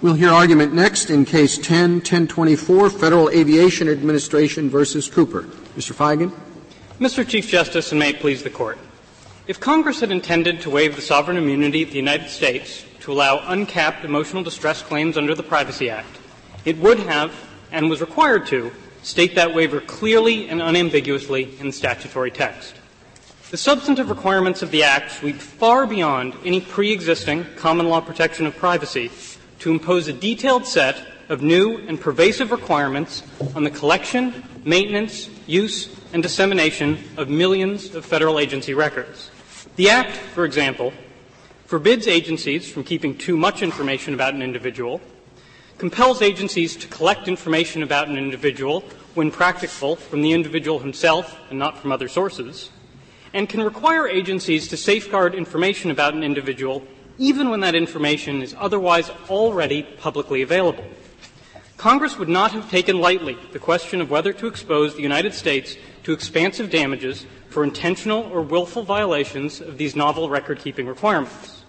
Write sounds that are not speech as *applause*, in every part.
We'll hear argument next in Case 10-1024, Federal Aviation Administration versus Cooper. Mr. Feigin. Mr. Chief Justice, and may it please the Court. If Congress had intended to waive the sovereign immunity of the United States to allow uncapped emotional distress claims under the Privacy Act, it would have, and was required to, state that waiver clearly and unambiguously in the statutory text. The substantive requirements of the Act sweep far beyond any pre-existing common law protection of privacy to impose a detailed set of new and pervasive requirements on the collection, maintenance, use, and dissemination of millions of federal agency records. The Act, for example, forbids agencies from keeping too much information about an individual, compels agencies to collect information about an individual when practicable from the individual himself and not from other sources, and can require agencies to safeguard information about an individual even when that information is otherwise already publicly available. Congress would not have taken lightly the question of whether to expose the United States to expansive damages for intentional or willful violations of these novel record-keeping requirements.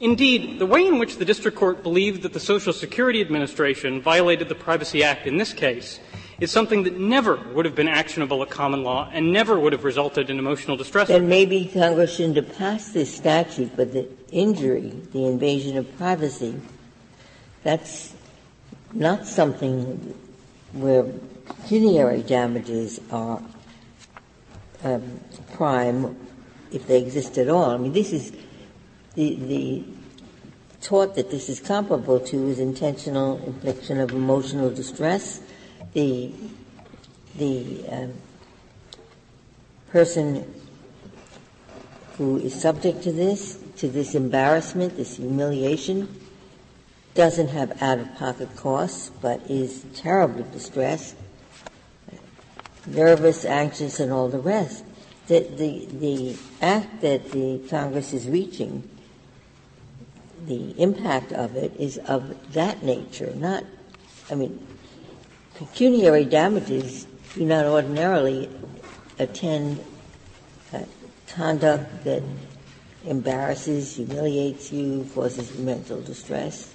Indeed, the way in which the district court believed that the Social Security Administration violated the Privacy Act in this case is something that never would have been actionable at common law and never would have resulted in emotional distress. Then maybe Congress shouldn't have passed this statute, but the injury, the invasion of privacy, that's not something where pecuniary damages are um, prime if they exist at all. I mean, this is the, the tort that this is comparable to is intentional infliction of emotional distress. The the um, person who is subject to this, to this embarrassment, this humiliation, doesn't have out-of-pocket costs, but is terribly distressed, nervous, anxious, and all the rest. The, the, the act that the Congress is reaching, the impact of it is of that nature, not, I mean, pecuniary damages do not ordinarily attend conduct that embarrasses, humiliates you, causes mental distress?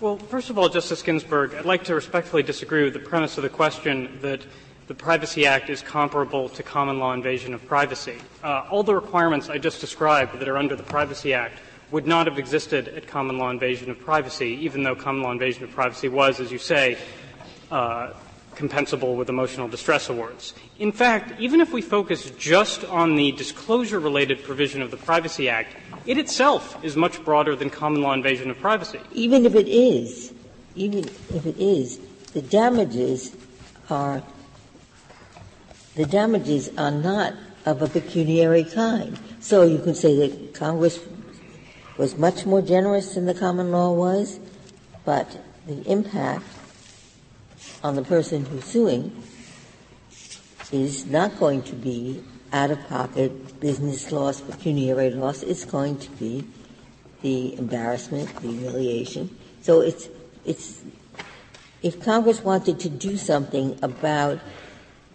Well, first of all, Justice Ginsburg, I'd like to respectfully disagree with the premise of the question that the Privacy Act is comparable to common law invasion of privacy. Uh, all the requirements I just described that are under the Privacy Act would not have existed at common law invasion of privacy, even though common law invasion of privacy was, as you say, uh, compensable with emotional distress awards. In fact, even if we focus just on the disclosure related provision of the Privacy Act, it itself is much broader than common law invasion of privacy. Even if it is, even if it is, the damages are the damages are not of a pecuniary kind. So you can say that Congress was much more generous than the common law was, but the impact on the person who's suing is not going to be out of pocket business loss, pecuniary loss. It's going to be the embarrassment, the humiliation. So it's, it's, if Congress wanted to do something about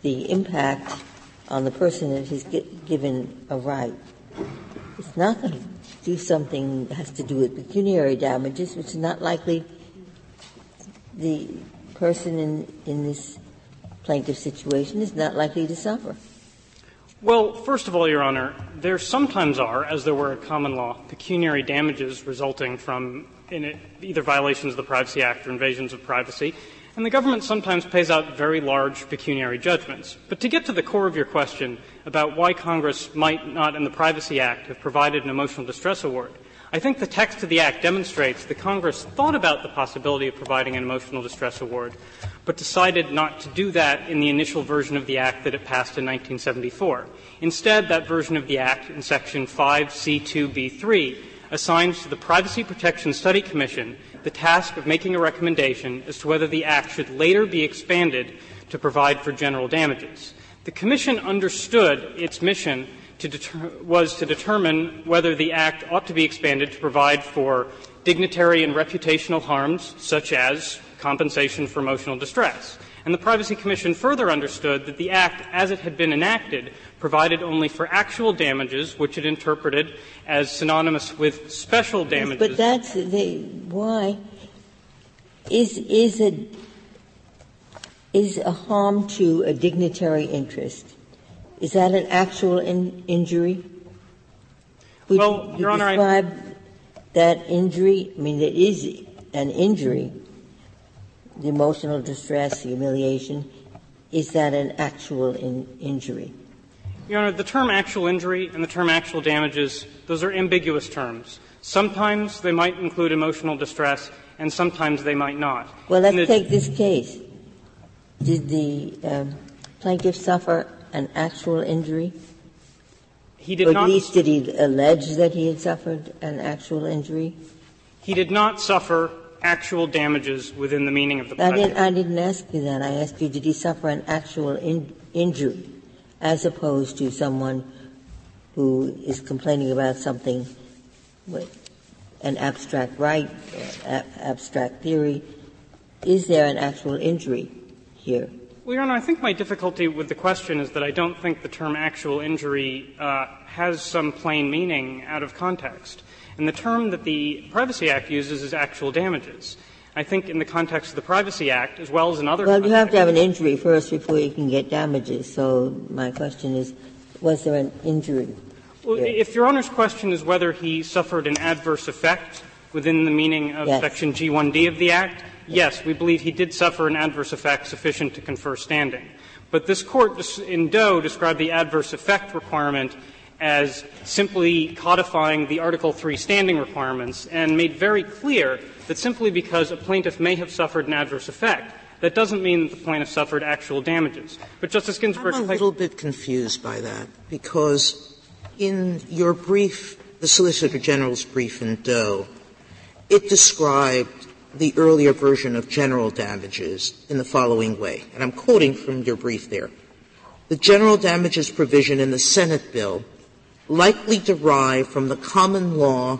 the impact on the person that has given a right, it's not going to do something that has to do with pecuniary damages, which is not likely the person in, in this plaintiff situation is not likely to suffer? Well, first of all, Your Honor, there sometimes are, as there were at common law, pecuniary damages resulting from either violations of the Privacy Act or invasions of privacy, and the government sometimes pays out very large pecuniary judgments. But to get to the core of your question about why Congress might not in the Privacy Act have provided an emotional distress award, I think the text of the Act demonstrates that Congress thought about the possibility of providing an emotional distress award, but decided not to do that in the initial version of the Act that it passed in 1974. Instead, that version of the Act in Section 5C2B3 assigns to the Privacy Protection Study Commission the task of making a recommendation as to whether the Act should later be expanded to provide for general damages. The Commission understood its mission to deter- was to determine whether the Act ought to be expanded to provide for dignitary and reputational harms, such as compensation for emotional distress. And the Privacy Commission further understood that the Act, as it had been enacted, provided only for actual damages, which it interpreted as synonymous with special damages. Yes, but that's the, why is is a is a harm to a dignitary interest? Is that an actual in, injury? Would well, you, Your Honor, describe I, that injury? I mean, it is an injury. The emotional distress, the humiliation. Is that an actual in, injury? Your Honor, the term actual injury and the term actual damages, those are ambiguous terms. Sometimes they might include emotional distress, and sometimes they might not. Well, let's take this case. Did the um, plaintiff suffer an actual injury? He did or at not. least did he allege that he had suffered an actual injury? He did not suffer actual damages within the meaning of the I didn't, I didn't ask you that. I asked you, did he suffer an actual in, injury, as opposed to someone who is complaining about something with an abstract right, a, abstract theory? Is there an actual injury here? Well, Your Honor, I think my difficulty with the question is that I don't think the term actual injury uh, has some plain meaning out of context. And the term that the Privacy Act uses is actual damages. I think in the context of the Privacy Act, as well as in other Well, you have to have an injury first before you can get damages. So my question is, was there an injury? Well, if Your Honor's question is whether he suffered an adverse effect within the meaning of yes. Section G1D of the Act, yes, we believe he did suffer an adverse effect sufficient to confer standing. But this Court in Doe described the adverse effect requirement as simply codifying the Article III standing requirements and made very clear that simply because a plaintiff may have suffered an adverse effect, that doesn't mean that the plaintiff suffered actual damages. But Justice Ginsburg, I'm a little bit confused by that because in your brief, the Solicitor General's brief in Doe, it described the earlier version of general damages in the following way, and I'm quoting from your brief there. The general damages provision in the Senate bill likely derived from the common law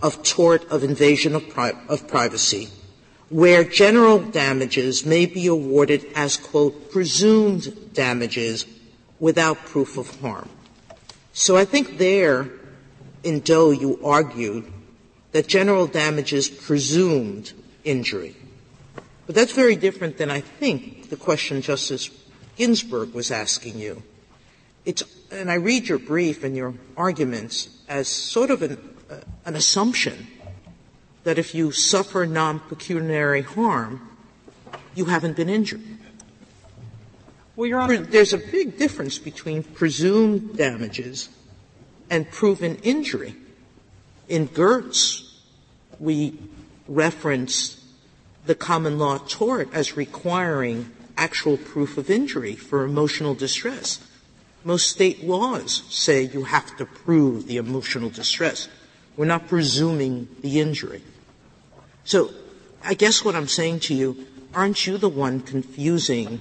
of tort of invasion of, pri- of privacy, where general damages may be awarded as, quote, presumed damages without proof of harm. So I think there, in Doe, you argued that general damages presumed injury. But that's very different than I think the question Justice Ginsburg was asking you. It's, and I read your brief and your arguments as sort of an, uh, an assumption that if you suffer non-pecuniary harm, you haven't been injured. Well, Your Honor, there's a big difference between presumed damages and proven injury. In Gertz, we reference the common law tort as requiring actual proof of injury for emotional distress. Most state laws say you have to prove the emotional distress. We're not presuming the injury. So I guess what I'm saying to you, aren't you the one confusing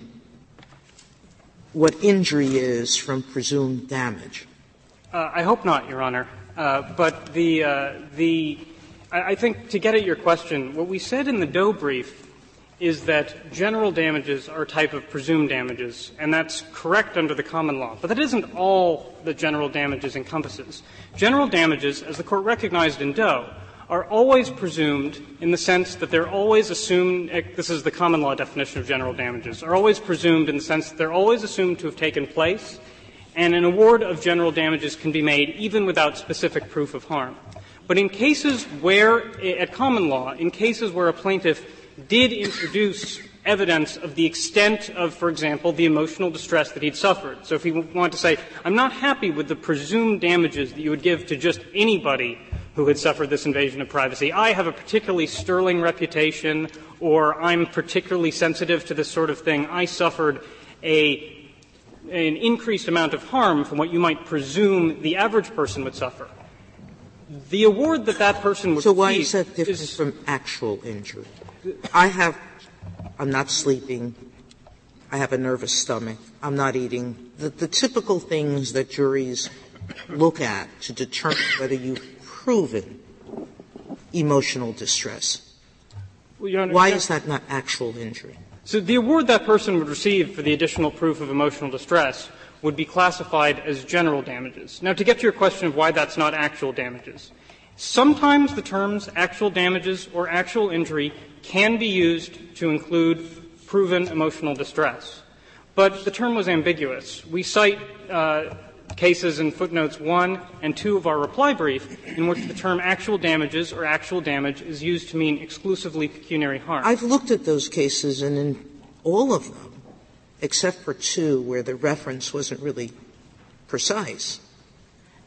what injury is from presumed damage? Uh, I hope not, Your Honor. Uh, but the, uh, the, I, think to get at your question, what we said in the Doe brief is that general damages are a type of presumed damages, and that's correct under the common law. But that isn't all that general damages encompasses. General damages, as the Court recognized in Doe, are always presumed in the sense that they're always assumed, eh, this is the common law definition of general damages, are always presumed in the sense that they're always assumed to have taken place, and an award of general damages can be made even without specific proof of harm. But in cases where, at common law, in cases where a plaintiff did introduce evidence of the extent of, for example, the emotional distress that he'd suffered. So if he wanted to say, I'm not happy with the presumed damages that you would give to just anybody who had suffered this invasion of privacy. I have a particularly sterling reputation, or I'm particularly sensitive to this sort of thing. I suffered a an increased amount of harm from what you might presume the average person would suffer. The award that that person would so why is that different is, from actual injury? I have, I'm not sleeping, I have a nervous stomach, I'm not eating. The, the typical things that juries look at to determine whether you've proven emotional distress. Well, Honor, why is that not actual injury? So the award that person would receive for the additional proof of emotional distress would be classified as general damages. Now, to get to your question of why that's not actual damages, sometimes the terms actual damages or actual injury can be used to include proven emotional distress. But the term was ambiguous. We cite uh, cases in footnotes 1 and 2 of our reply brief in which the term actual damages or actual damage is used to mean exclusively pecuniary harm. I've looked at those cases, and in all of them, except for two where the reference wasn't really precise,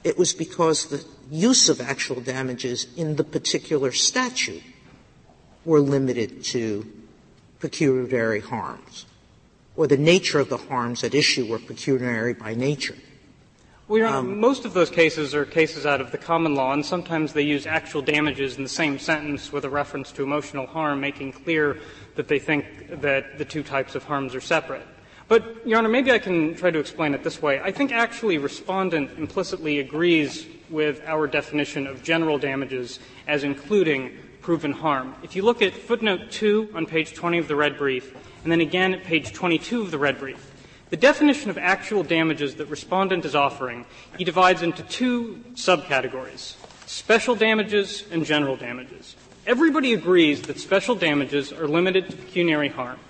it was because the use of actual damages in the particular statute were limited to pecuniary harms, or the nature of the harms at issue were pecuniary by nature. Well, Your Honor, um, most of those cases are cases out of the common law, and sometimes they use actual damages in the same sentence with a reference to emotional harm, making clear that they think that the two types of harms are separate. But, Your Honor, maybe I can try to explain it this way. I think actually respondent implicitly agrees with our definition of general damages as including proven harm. If you look at footnote 2 on page 20 of the red brief, and then again at page 22 of the red brief, the definition of actual damages that respondent is offering, he divides into two subcategories, special damages and general damages. Everybody agrees that special damages are limited to pecuniary harm.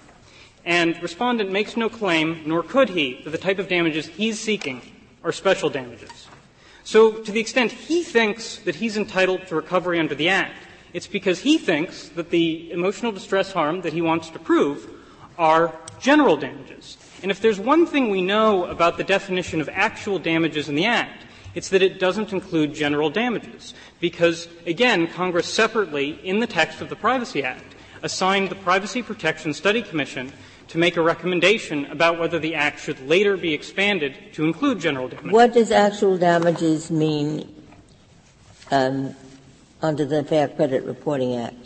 And respondent makes no claim, nor could he, that the type of damages he's seeking are special damages. So to the extent he thinks that he's entitled to recovery under the Act, it's because he thinks that the emotional distress harm that he wants to prove are general damages. And if there's one thing we know about the definition of actual damages in the Act, it's that it doesn't include general damages. Because, again, Congress separately, in the text of the Privacy Act, assigned the Privacy Protection Study Commission to make a recommendation about whether the Act should later be expanded to include general damages. What does actual damages mean um, under the Fair Credit Reporting Act?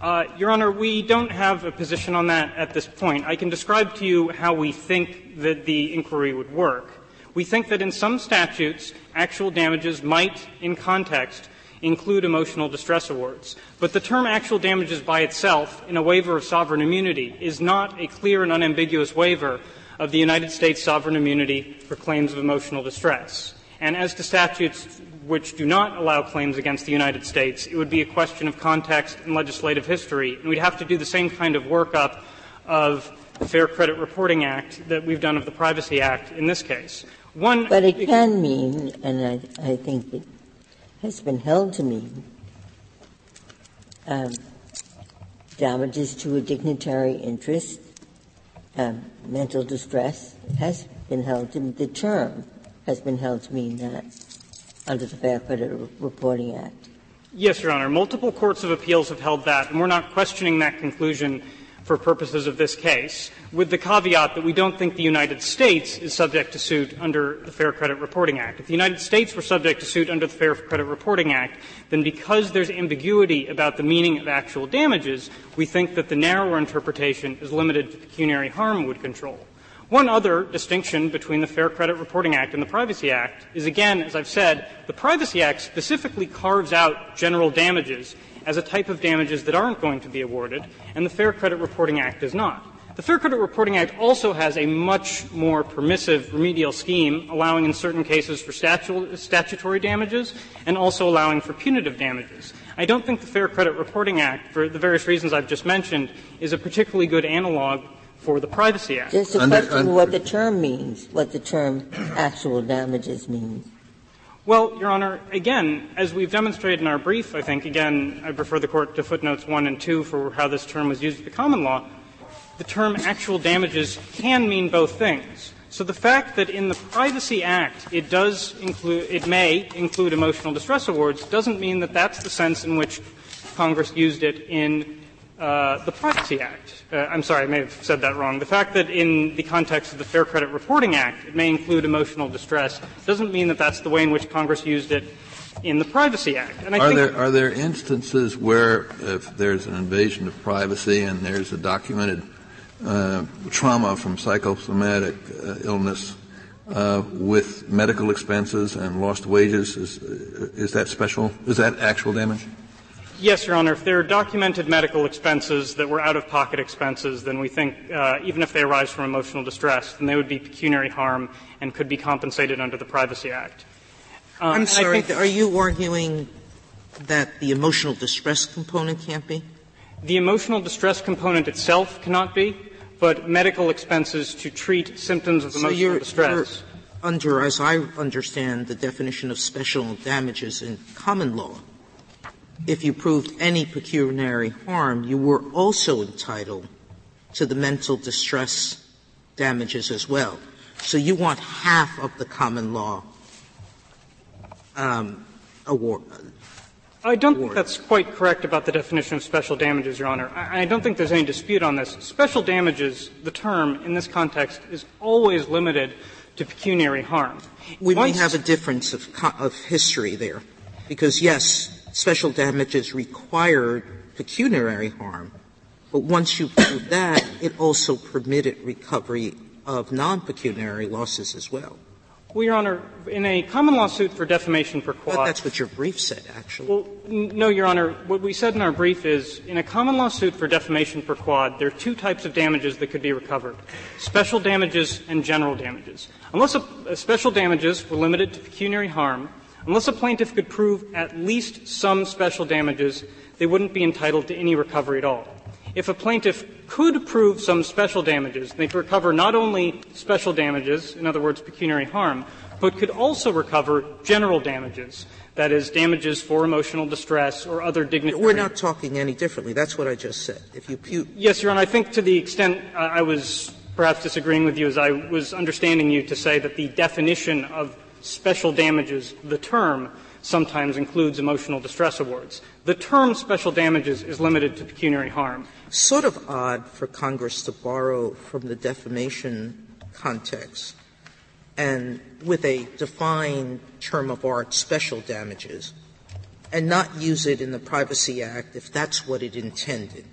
Uh, Your Honor, we don't have a position on that at this point. I can describe to you how we think that the inquiry would work. We think that in some statutes, actual damages might, in context, include emotional distress awards. But the term actual damages by itself, in a waiver of sovereign immunity, is not a clear and unambiguous waiver of the United States sovereign immunity for claims of emotional distress. And as to statutes which do not allow claims against the United States, it would be a question of context and legislative history. And we'd have to do the same kind of workup of the Fair Credit Reporting Act that we've done of the Privacy Act in this case. One, but it can mean, and I, I think has been held to mean, um, damages to a dignitary interest, um, mental distress. Has been held to the term has been held to mean that under the Fair Credit Reporting Act. Yes, Your Honor. Multiple courts of appeals have held that, and we're not questioning that conclusion for purposes of this case, with the caveat that we don't think the United States is subject to suit under the Fair Credit Reporting Act. If the United States were subject to suit under the Fair Credit Reporting Act, then because there's ambiguity about the meaning of actual damages, we think that the narrower interpretation is limited to pecuniary harm would control. One other distinction between the Fair Credit Reporting Act and the Privacy Act is, again, as I've said, the Privacy Act specifically carves out general damages as a type of damages that aren't going to be awarded, and the Fair Credit Reporting Act does not. The Fair Credit Reporting Act also has a much more permissive remedial scheme, allowing in certain cases for statu- statutory damages and also allowing for punitive damages. I don't think the Fair Credit Reporting Act, for the various reasons I've just mentioned, is a particularly good analog for the Privacy Act. Just a under, question under, what the term means, what the term actual damages means. Well, Your Honor, again, as we've demonstrated in our brief, I think, again, I refer the Court to footnotes 1 and 2 for how this term was used in the common law, the term actual damages can mean both things. So the fact that in the Privacy Act it does include, it may include emotional distress awards doesn't mean that that's the sense in which Congress used it in uh, the Privacy Act. Uh, I'm sorry, I may have said that wrong. The fact that in the context of the Fair Credit Reporting Act it may include emotional distress doesn't mean that that's the way in which Congress used it in the Privacy Act. And I are there are there instances where if there's an invasion of privacy and there's a documented uh, trauma from psychosomatic uh, illness uh, with medical expenses and lost wages is is that special is that actual damage? Yes, Your Honor. If there are documented medical expenses that were out-of-pocket expenses, then we think, uh, even if they arise from emotional distress, then they would be pecuniary harm and could be compensated under the Privacy Act. Uh, I'm sorry, are you arguing that the emotional distress component can't be? The emotional distress component itself cannot be, but medical expenses to treat symptoms of emotional so you're, distress. You're under, as I understand the definition of special damages in common law, if you proved any pecuniary harm, you were also entitled to the mental distress damages as well. So you want half of the common law um, award. I don't think that's quite correct about the definition of special damages, Your Honor. I, I don't think there's any dispute on this. Special damages, the term in this context, is always limited to pecuniary harm. We Once may have a difference of, of history there, because yes, special damages required pecuniary harm, but once you prove that, it also permitted recovery of non-pecuniary losses as well. Well, Your Honor, in a common lawsuit for defamation per quod. But that's what your brief said, actually. Well, no, Your Honor. What we said in our brief is, in a common lawsuit for defamation per quod, there are two types of damages that could be recovered: special damages and general damages. Unless a, a special damages were limited to pecuniary harm, unless a plaintiff could prove at least some special damages, they wouldn't be entitled to any recovery at all if a plaintiff could prove some special damages, they could recover not only special damages, in other words, pecuniary harm, but could also recover general damages, that is, damages for emotional distress or other dignity. We're not talking any differently. That's what I just said. If you pu- yes, Your Honor, I think to the extent I was perhaps disagreeing with you as I was understanding you to say that the definition of special damages, the term, sometimes includes emotional distress awards. The term special damages is limited to pecuniary harm. Sort of odd for Congress to borrow from the defamation context and with a defined term of art, special damages, and not use it in the Privacy Act if that's what it intended.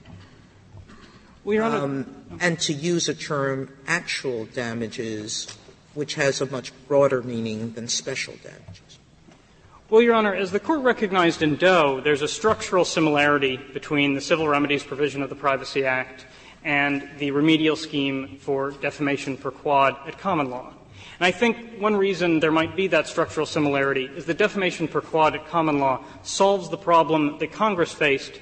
Well, um, and to use a term, actual damages, which has a much broader meaning than special damages. Well, Your Honor, as the Court recognized in Doe, there's a structural similarity between the civil remedies provision of the Privacy Act and the remedial scheme for defamation per quod at common law. And I think one reason there might be that structural similarity is that defamation per quod at common law solves the problem that Congress faced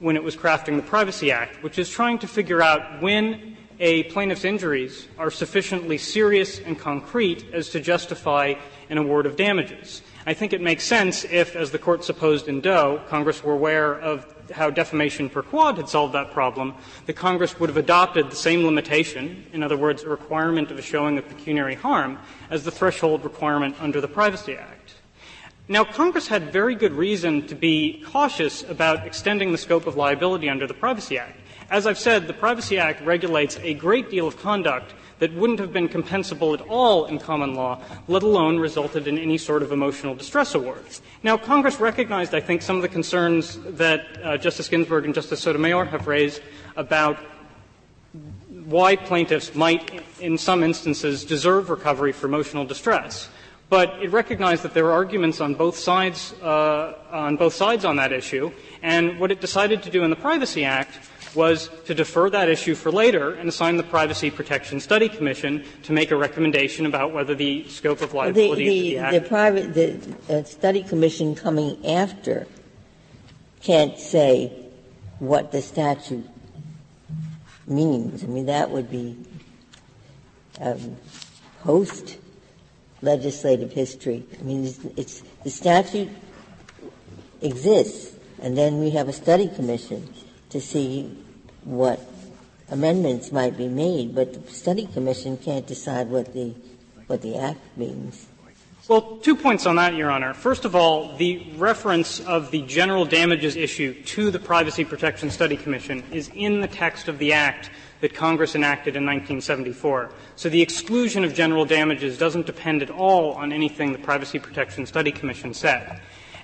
when it was crafting the Privacy Act, which is trying to figure out when a plaintiff's injuries are sufficiently serious and concrete as to justify an award of damages. I think it makes sense if, as the court supposed in Doe, Congress were aware of how defamation per quod had solved that problem, that Congress would have adopted the same limitation, in other words, a requirement of a showing of pecuniary harm, as the threshold requirement under the Privacy Act. Now, Congress had very good reason to be cautious about extending the scope of liability under the Privacy Act. As I've said, the Privacy Act regulates a great deal of conduct that wouldn't have been compensable at all in common law, let alone resulted in any sort of emotional distress award. Now, Congress recognized, I think, some of the concerns that uh, Justice Ginsburg and Justice Sotomayor have raised about why plaintiffs might, in some instances, deserve recovery for emotional distress. But it recognized that there are arguments on both sides uh, on both sides on that issue, and what it decided to do in the Privacy Act was to defer that issue for later and assign the Privacy Protection Study Commission to make a recommendation about whether the scope of liability the, the, the, Act. The private, the uh, study commission coming after can't say what the statute means. I mean, that would be um, post legislative history. I mean, it's, it's, the statute exists, and then we have a study commission to see what amendments might be made, but the study commission can't decide what the what the act means. Well, two points on that, Your Honor. First of all, the reference of the general damages issue to the Privacy Protection Study Commission is in the text of the act that Congress enacted in 1974. So the exclusion of general damages doesn't depend at all on anything the Privacy Protection Study Commission said.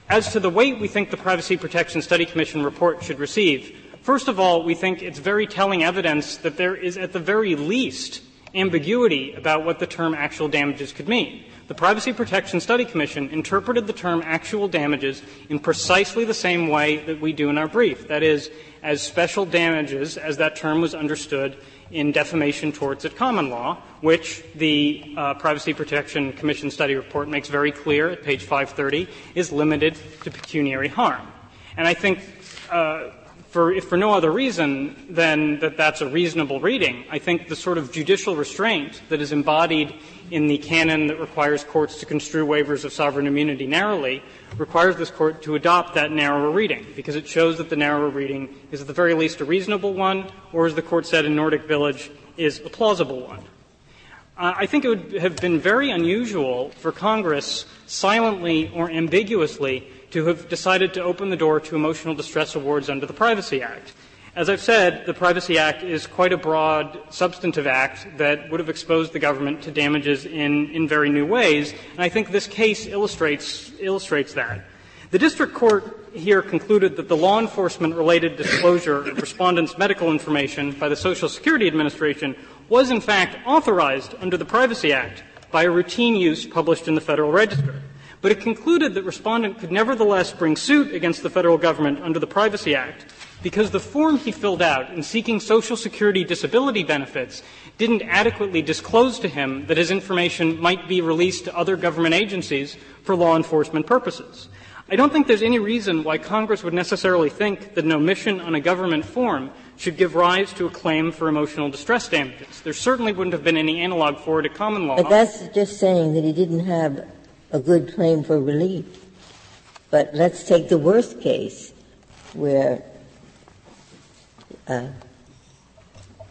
As to the weight we think the Privacy Protection Study Commission report should receive, First of all, we think it's very telling evidence that there is, at the very least, ambiguity about what the term actual damages could mean. The Privacy Protection Study Commission interpreted the term actual damages in precisely the same way that we do in our brief. That is, as special damages, as that term was understood in defamation torts at common law, which the uh, Privacy Protection Commission study report makes very clear at page 530 is limited to pecuniary harm. And I think uh, for, if for no other reason than that that's a reasonable reading, I think the sort of judicial restraint that is embodied in the canon that requires courts to construe waivers of sovereign immunity narrowly requires this court to adopt that narrower reading, because it shows that the narrower reading is at the very least a reasonable one, or as the court said in Nordic Village, is a plausible one. Uh, I think it would have been very unusual for Congress silently or ambiguously to have decided to open the door to emotional distress awards under the Privacy Act. As I've said, the Privacy Act is quite a broad substantive act that would have exposed the government to damages in, in very new ways, and I think this case illustrates, illustrates that. The district court here concluded that the law enforcement related disclosure of respondents' medical information by the Social Security Administration was in fact authorized under the Privacy Act by a routine use published in the Federal Register but it concluded that respondent could nevertheless bring suit against the federal government under the Privacy Act because the form he filled out in seeking Social Security disability benefits didn't adequately disclose to him that his information might be released to other government agencies for law enforcement purposes. I don't think there's any reason why Congress would necessarily think that an omission on a government form should give rise to a claim for emotional distress damages. There certainly wouldn't have been any analog for it at common law. But that's just saying that he didn't have a good claim for relief. But let's take the worst case where uh,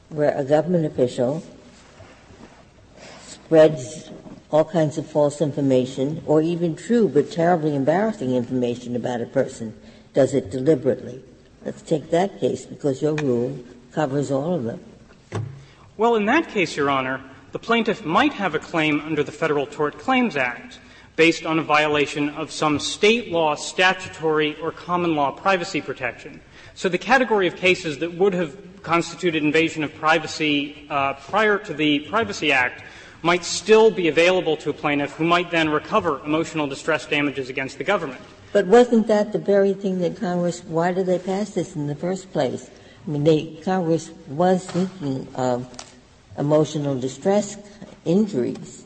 where a government official spreads all kinds of false information or even true but terribly embarrassing information about a person, does it deliberately. Let's take that case because your rule covers all of them. Well, in that case, Your Honor, the plaintiff might have a claim under the Federal Tort Claims Act based on a violation of some state law, statutory, or common law privacy protection. So the category of cases that would have constituted invasion of privacy uh, prior to the Privacy Act might still be available to a plaintiff who might then recover emotional distress damages against the government. But wasn't that the very thing that Congress, why did they pass this in the first place? I mean, they, Congress was thinking of emotional distress injuries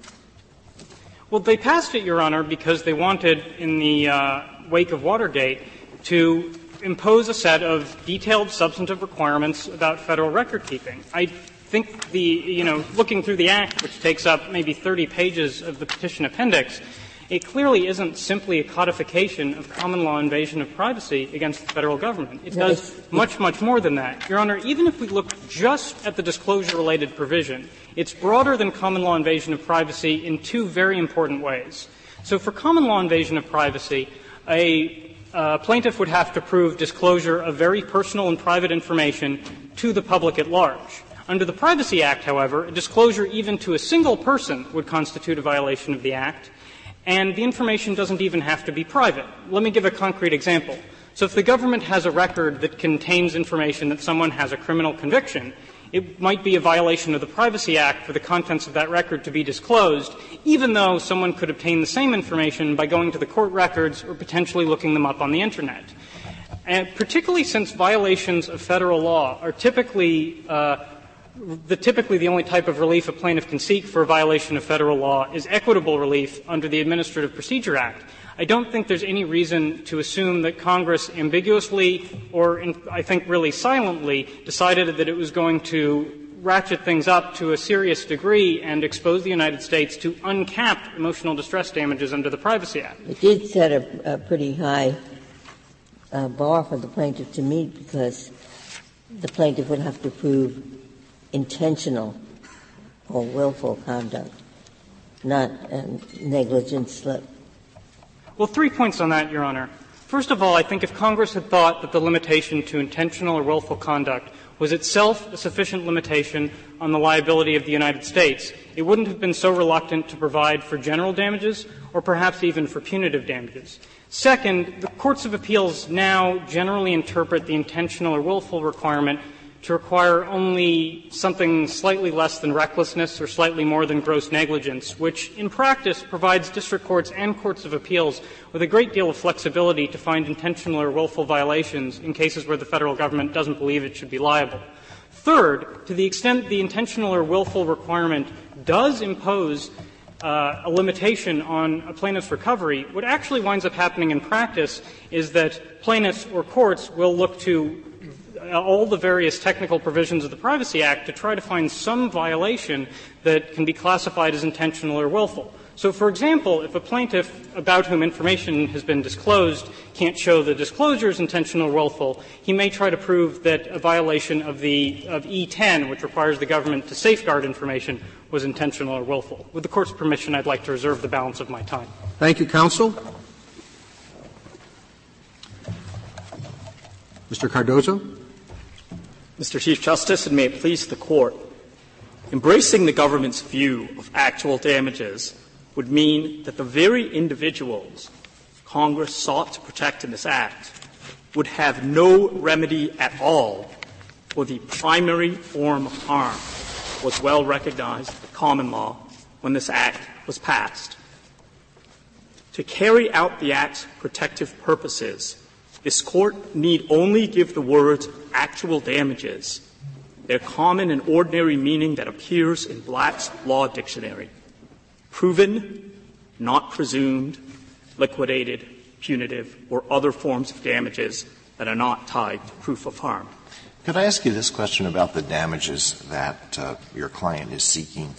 well, they passed it, Your Honor, because they wanted, in the uh, wake of Watergate, to impose a set of detailed substantive requirements about federal record keeping. I think the, you know, looking through the Act, which takes up maybe 30 pages of the petition appendix, it clearly isn't simply a codification of common law invasion of privacy against the federal government. It does much, much more than that. Your Honor, even if we look just at the disclosure related provision, it's broader than common law invasion of privacy in two very important ways. So for common law invasion of privacy, a uh, plaintiff would have to prove disclosure of very personal and private information to the public at large. Under the Privacy Act, however, a disclosure even to a single person would constitute a violation of the Act, and the information doesn't even have to be private. Let me give a concrete example. So if the government has a record that contains information that someone has a criminal conviction, it might be a violation of the Privacy Act for the contents of that record to be disclosed, even though someone could obtain the same information by going to the court records or potentially looking them up on the Internet. And particularly since violations of federal law are typically uh, the, typically the only type of relief a plaintiff can seek for a violation of federal law is equitable relief under the Administrative Procedure Act. I don't think there's any reason to assume that Congress ambiguously or in, I think really silently decided that it was going to ratchet things up to a serious degree and expose the United States to uncapped emotional distress damages under the Privacy Act. It did set a, a pretty high uh, bar for the plaintiff to meet because the plaintiff would have to prove intentional or willful conduct, not negligent slip. Well, three points on that, Your Honor. First of all, I think if Congress had thought that the limitation to intentional or willful conduct was itself a sufficient limitation on the liability of the United States, it wouldn't have been so reluctant to provide for general damages or perhaps even for punitive damages. Second, the courts of appeals now generally interpret the intentional or willful requirement to require only something slightly less than recklessness or slightly more than gross negligence, which in practice provides district courts and courts of appeals with a great deal of flexibility to find intentional or willful violations in cases where the federal government doesn't believe it should be liable. Third, to the extent the intentional or willful requirement does impose uh, a limitation on a plaintiff's recovery, what actually winds up happening in practice is that plaintiffs or courts will look to all the various technical provisions of the Privacy Act to try to find some violation that can be classified as intentional or willful. So, for example, if a plaintiff about whom information has been disclosed can't show the disclosure is intentional or willful, he may try to prove that a violation of the of E10, which requires the government to safeguard information, was intentional or willful. With the court's permission, I'd like to reserve the balance of my time. Thank you, counsel. Mr. Cardozo. Mr. Chief Justice, and may it please the court, embracing the government's view of actual damages would mean that the very individuals Congress sought to protect in this act would have no remedy at all for the primary form of harm was well recognized in common law when this act was passed. To carry out the act's protective purposes, this court need only give the words actual damages their common and ordinary meaning that appears in Black's Law Dictionary. Proven, not presumed, liquidated, punitive, or other forms of damages that are not tied to proof of harm. Could I ask you this question about the damages that uh, your client is seeking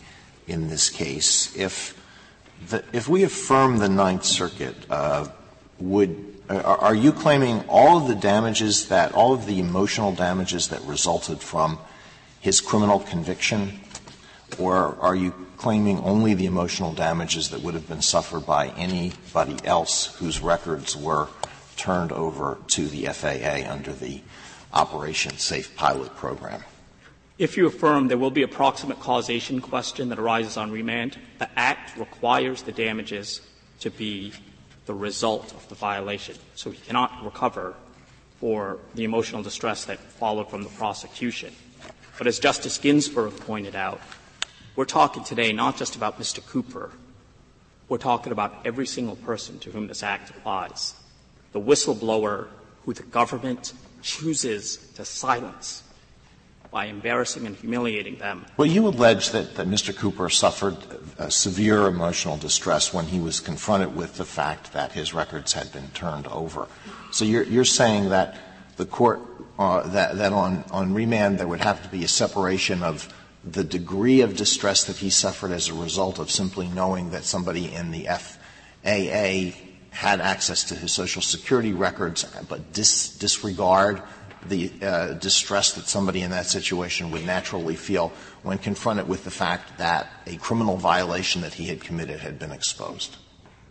in this case? If, the, if we affirm the Ninth Circuit, uh, would uh, are you claiming all of the damages that all of the emotional damages that resulted from his criminal conviction, or are you claiming only the emotional damages that would have been suffered by anybody else whose records were turned over to the FAA under the Operation Safe Pilot program. If you affirm there will be a proximate causation question that arises on remand, the Act requires the damages to be the result of the violation. So he cannot recover for the emotional distress that followed from the prosecution. But as Justice Ginsburg pointed out, we're talking today not just about Mr. Cooper. We're talking about every single person to whom this Act applies. The whistleblower who the government chooses to silence by embarrassing and humiliating them. Well, you allege that, that Mr. Cooper suffered severe emotional distress when he was confronted with the fact that his records had been turned over. So you're, you're saying that the court, uh, that, that on, on remand there would have to be a separation of the degree of distress that he suffered as a result of simply knowing that somebody in the FAA had access to his Social Security records, but dis- disregard the uh, distress that somebody in that situation would naturally feel when confronted with the fact that a criminal violation that he had committed had been exposed.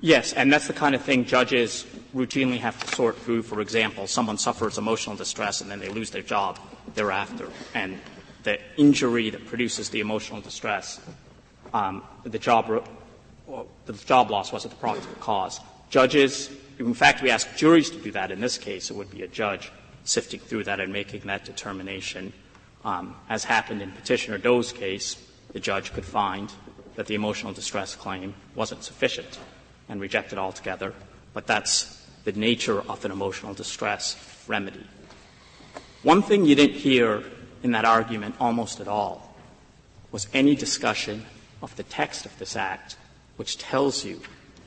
Yes, and that's the kind of thing judges routinely have to sort through. For example, someone suffers emotional distress and then they lose their job thereafter, and the injury that produces the emotional distress, um, the job, the job loss wasn't the proximate cause. Judges, in fact, we ask juries to do that. In this case, it would be a judge sifting through that and making that determination. Um, as happened in Petitioner Doe's case, the judge could find that the emotional distress claim wasn't sufficient and reject it altogether. But that's the nature of an emotional distress remedy. One thing you didn't hear in that argument almost at all was any discussion of the text of this Act, which tells you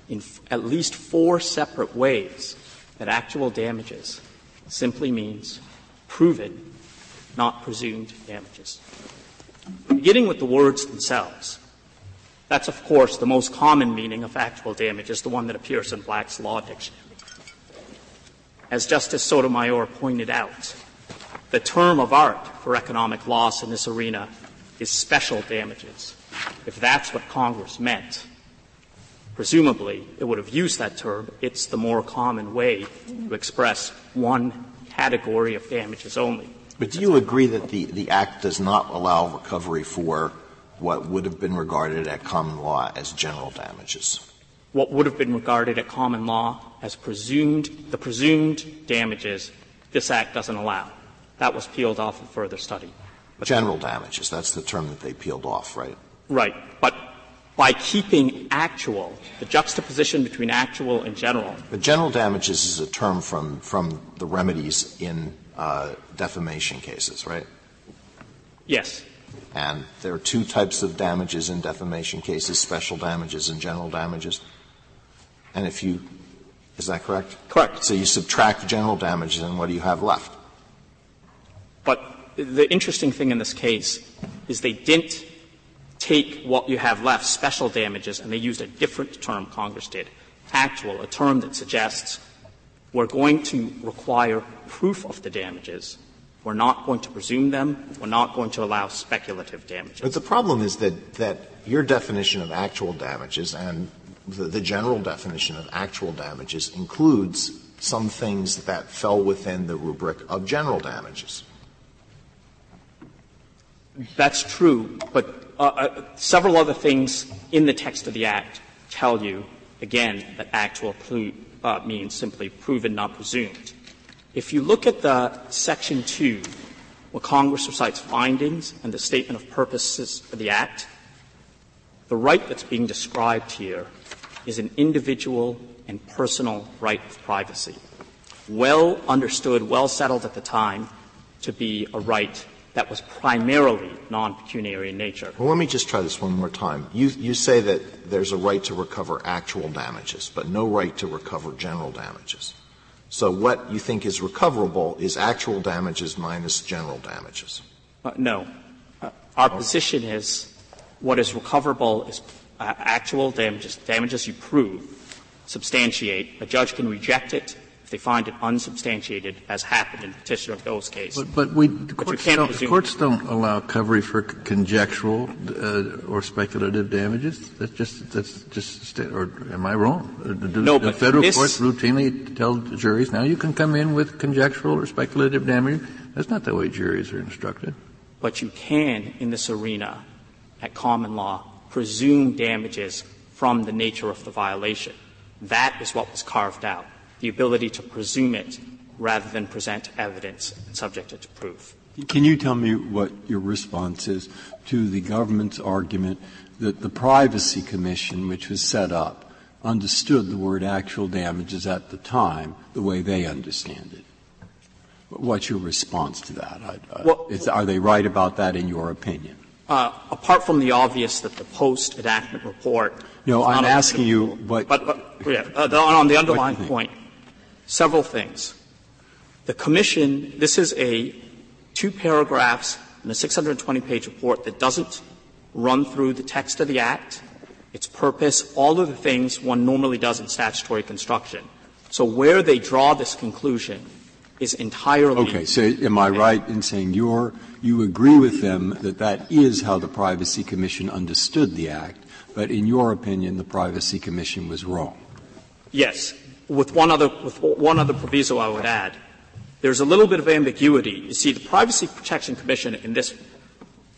in f- at least four separate ways that actual damages simply means proven, not presumed damages. Beginning with the words themselves, that's of course the most common meaning of actual damages, the one that appears in Black's Law Dictionary. As Justice Sotomayor pointed out, the term of art for economic loss in this arena is special damages. If that's what Congress meant, presumably it would have used that term. It's the more common way to express one category of damages only. But do you agree that the, the Act does not allow recovery for what would have been regarded at common law as general damages? What would have been regarded at common law as presumed, the presumed damages, this Act doesn't allow. That was peeled off in further study. But General damages, that's the term that they peeled off, right? Right. But by keeping actual, the juxtaposition between actual and general. But general damages is a term from, from the remedies in uh, defamation cases, right? Yes. And there are two types of damages in defamation cases special damages and general damages. And if you, is that correct? Correct. So you subtract general damages, and what do you have left? But the interesting thing in this case is they didn't take what you have left, special damages, and they used a different term, Congress did, actual, a term that suggests we're going to require proof of the damages. We're not going to presume them. We're not going to allow speculative damages. But the problem is that, that your definition of actual damages and the, the general definition of actual damages includes some things that fell within the rubric of general damages. That's true, but uh, uh, several other things in the text of the Act tell you, again, that actual uh, means simply proven, not presumed. If you look at the Section 2, where Congress recites findings and the statement of purposes of the Act, the right that's being described here is an individual and personal right of privacy, well understood, well settled at the time to be a right that was primarily non-pecuniary in nature. Well, let me just try this one more time. You, you say that there's a right to recover actual damages, but no right to recover general damages. So what you think is recoverable is actual damages minus general damages. Uh, no. Uh, our position is what is recoverable is uh, actual damages, damages you prove, substantiate. A judge can reject it they find it unsubstantiated, as happened in Petitioner Doe's case. But, but we, the but courts, don't, courts don't allow coverage for conjectural uh, or speculative damages. That's just that's just or am I wrong? Uh, do, no, but federal this, courts routinely tell juries now you can come in with conjectural or speculative damage. That's not the way juries are instructed. But you can, in this arena, at common law, presume damages from the nature of the violation. That is what was carved out the ability to presume it rather than present evidence and subject it to proof. Can you tell me what your response is to the government's argument that the Privacy Commission, which was set up, understood the word actual damages at the time the way they understand it? What's your response to that? well, is, are they right about that in your opinion? Uh, apart from the obvious that the post enactment report. No, I'm asking you what. But, but yeah, uh, on the underlying point, several things. The Commission, this is a two paragraphs in a 620 page report that doesn't run through the text of the Act, its purpose, all of the things one normally does in statutory construction. So where they draw this conclusion is entirely. Okay, so am I right in saying you're, you agree with them that that is how the Privacy Commission understood the Act, but in your opinion, the Privacy Commission was wrong? Yes with one other, with one other proviso I would add. There's a little bit of ambiguity. You see, the Privacy Protection Commission in this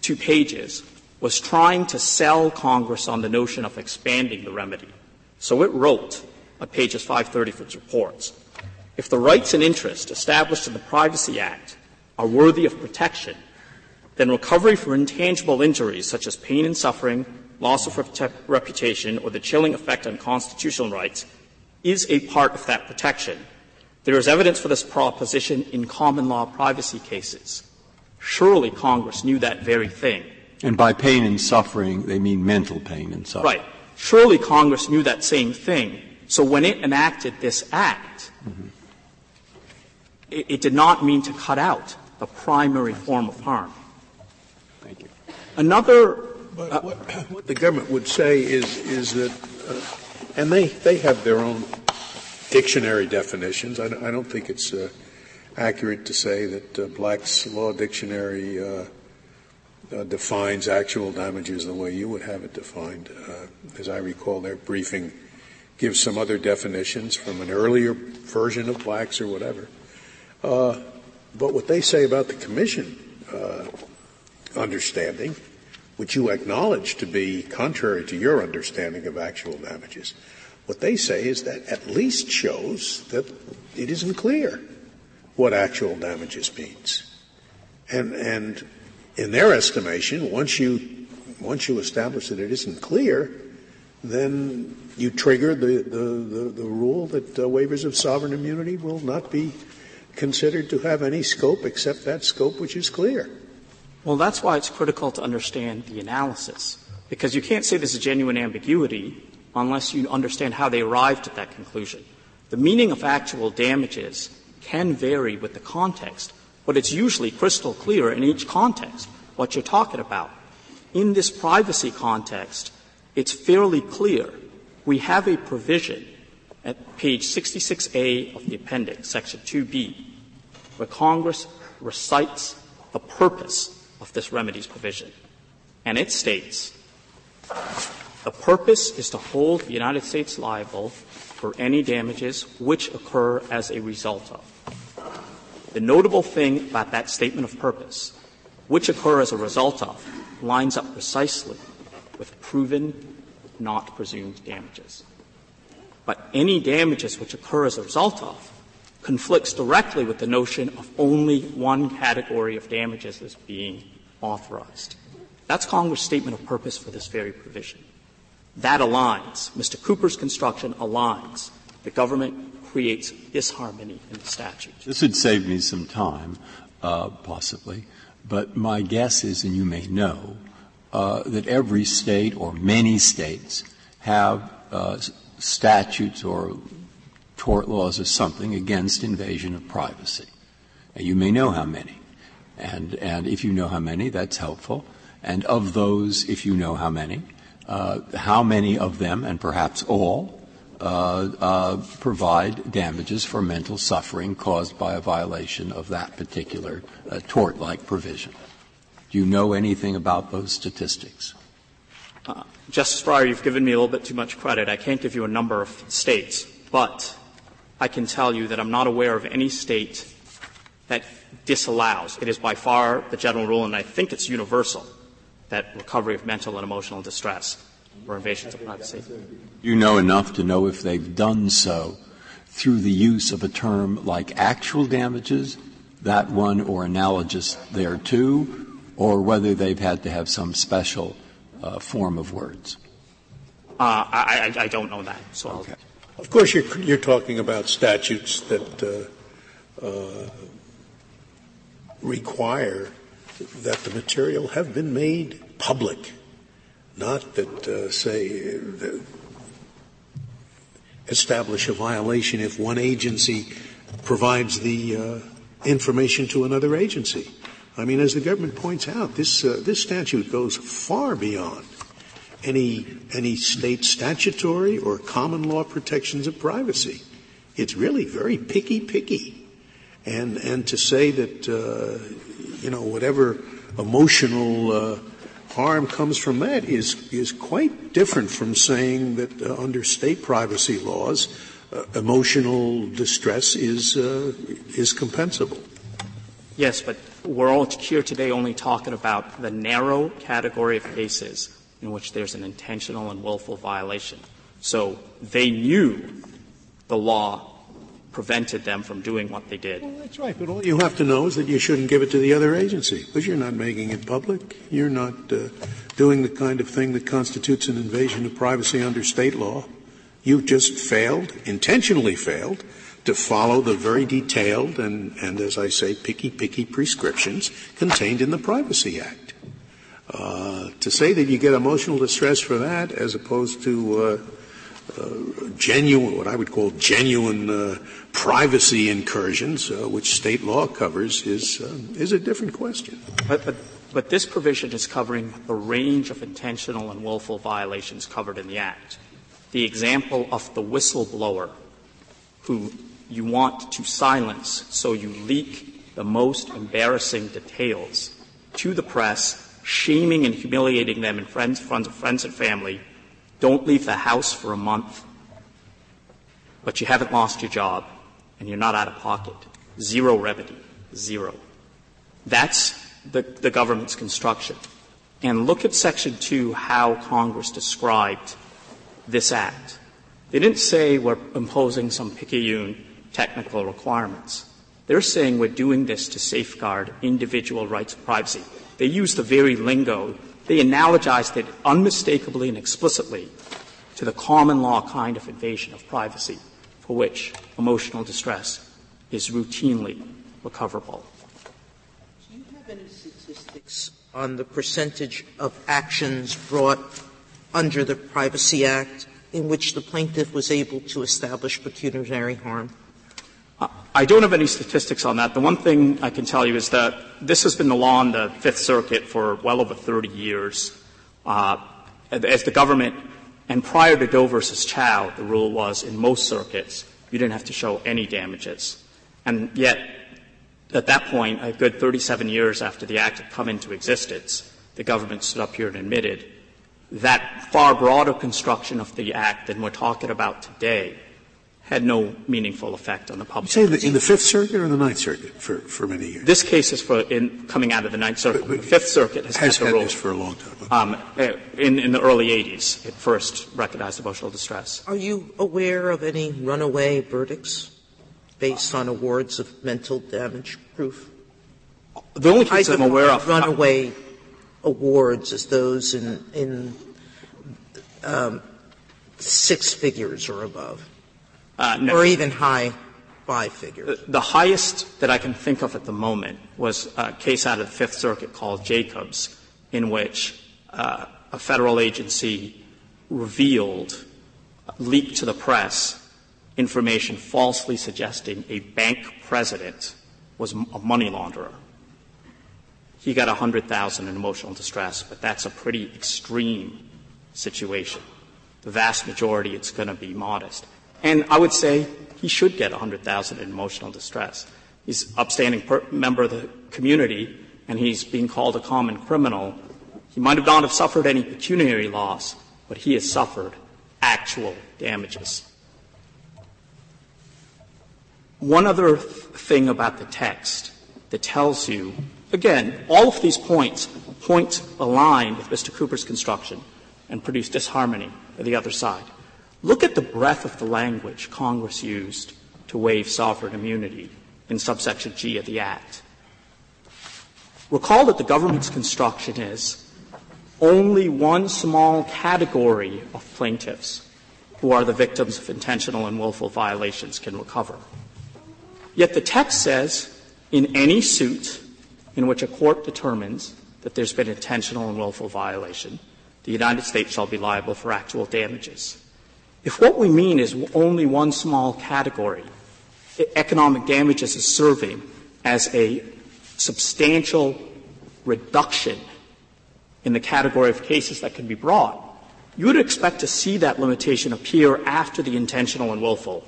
two pages was trying to sell Congress on the notion of expanding the remedy. So it wrote on pages 530 of its reports, if the rights and interests established in the Privacy Act are worthy of protection, then recovery for intangible injuries such as pain and suffering, loss of reputation, or the chilling effect on constitutional rights is a part of that protection. There is evidence for this proposition in common law privacy cases. Surely Congress knew that very thing. And by pain and suffering, they mean mental pain and suffering. Right. Surely Congress knew that same thing. So when it enacted this act, mm-hmm. it, it, did not mean to cut out the primary form of harm. Thank you. Another. But uh, what, what, the government would say is, is that uh, and they, they have their own dictionary definitions. I, I don't think it's uh, accurate to say that uh, Black's Law Dictionary uh, uh defines actual damages the way you would have it defined. Uh, as I recall, their briefing gives some other definitions from an earlier version of Black's or whatever. Uh, but what they say about the Commission understanding which you acknowledge to be contrary to your understanding of actual damages. What they say is that at least shows that it isn't clear what actual damages means. And, and in their estimation, once you, once you establish that it isn't clear, then you trigger the, the, the, the rule that uh, waivers of sovereign immunity will not be considered to have any scope except that scope which is clear. Well, that's why it's critical to understand the analysis. Because you can't say there's a genuine ambiguity unless you understand how they arrived at that conclusion. The meaning of actual damages can vary with the context, but it's usually crystal clear in each context what you're talking about. In this privacy context, it's fairly clear. We have a provision at page 66A of the appendix, section 2B, where Congress recites the purpose of this remedies provision. And it states, the purpose is to hold the United States liable for any damages which occur as a result of. The notable thing about that statement of purpose, which occur as a result of, lines up precisely with proven, not presumed damages. But any damages which occur as a result of conflicts directly with the notion of only one category of damages as being authorized. That's Congress' statement of purpose for this very provision. That aligns. Mr. Cooper's construction aligns. The government creates disharmony in the statute. This would save me some time, uh, possibly, but my guess is, and you may know, uh, that every state or many states have uh, statutes or tort laws or something against invasion of privacy. And you may know how many. And, and if you know how many, that's helpful. And of those, if you know how many, uh, how many of them, and perhaps all, uh, uh, provide damages for mental suffering caused by a violation of that particular uh, tort-like provision. Do you know anything about those statistics? Uh, Justice Breyer, you've given me a little bit too much credit. I can't give you a number of states, but I can tell you that I'm not aware of any state that disallows. It is by far the general rule, and I think it's universal, that recovery of mental and emotional distress or invasions of privacy. You know enough to know if they've done so through the use of a term like actual damages, that one or analogous thereto, or whether they've had to have some special uh, form of words. Uh, I, I, I, don't know that. So okay. Of course, you're, you're talking about statutes that uh, uh require that the material have been made public, not that, uh, say, establish a violation if one agency provides the uh, information to another agency. I mean, as the government points out, this, uh, this statute goes far beyond any, any state statutory or common law protections of privacy. It's really very picky, picky. And, and to say that, uh, you know, whatever emotional uh, harm comes from that is, is quite different from saying that uh, under state privacy laws, uh, emotional distress is, uh, is compensable. Yes, but we're all here today only talking about the narrow category of cases in which there's an intentional and willful violation. So they knew the law prevented them from doing what they did. Well, that's right, but all you have to know is that you shouldn't give it to the other agency because you're not making it public. You're not uh, doing the kind of thing that constitutes an invasion of privacy under state law. You've just failed, intentionally failed, to follow the very detailed and, and as I say, picky, picky prescriptions contained in the Privacy Act. Uh, to say that you get emotional distress for that as opposed to uh, genuine, what I would call genuine uh, privacy incursions, uh, which state law covers, is, uh, is a different question. But, this provision is covering the range of intentional and willful violations covered in the Act. The example of the whistleblower who you want to silence, so you leak the most embarrassing details to the press, shaming and humiliating them in friends, friends, friends and family. Don't leave the house for a month, but you haven't lost your job and you're not out of pocket. Zero remedy. Zero. That's the, the government's construction. And look at Section 2, how Congress described this act. They didn't say we're imposing some picayune technical requirements. They're saying we're doing this to safeguard individual rights of privacy. They use the very lingo. They analogized it unmistakably and explicitly to the common law kind of invasion of privacy for which emotional distress is routinely recoverable. Do you have any statistics on the percentage of actions brought under the Privacy Act in which the plaintiff was able to establish pecuniary harm? I don't have any statistics on that. The one thing I can tell you is that this has been the law in the Fifth Circuit for well over 30 years. Uh, as the government, and prior to Doe versus Chao, the rule was in most circuits you didn't have to show any damages. And yet, at that point, a good 37 years after the Act had come into existence, the government stood up here and admitted that far broader construction of the Act than we're talking about today had no meaningful effect on the public. You say in the Fifth Circuit or the Ninth Circuit for, for many years? This case is for in, coming out of the Ninth Circuit. But, but the Fifth Circuit has, has had, had rule. this for a long time. Um, uh, in, in the early 80s, it first recognized emotional distress. Are you aware of any runaway verdicts based on awards of mental damage proof? The only case I'm aware of runaway awards as those in in um, six figures or above. Uh, no. Or even high five figures. The, highest that I can think of at the moment was a case out of the Fifth Circuit called Jacobs, in which uh, a federal agency revealed, leaked to the press, information falsely suggesting a bank president was a money launderer. He got a hundred thousand in emotional distress, but that's a pretty extreme situation. The vast majority, it's going to be modest. And I would say he should get 100,000 in emotional distress. He's an upstanding per- member of the community, and he's being called a common criminal. He might have not have suffered any pecuniary loss, but he has suffered actual damages. One other th- thing about the text that tells you, again, all of these points point a line with Mr. Cooper's construction and produce disharmony for the other side. Look at the breadth of the language Congress used to waive sovereign immunity in subsection G of the Act. Recall that the government's construction is only one small category of plaintiffs who are the victims of intentional and willful violations can recover. Yet the text says, in any suit in which a court determines that there's been intentional and willful violation, the United States shall be liable for actual damages. If what we mean is only one small category, economic damages is serving as a substantial reduction in the category of cases that can be brought, you would expect to see that limitation appear after the intentional and willful.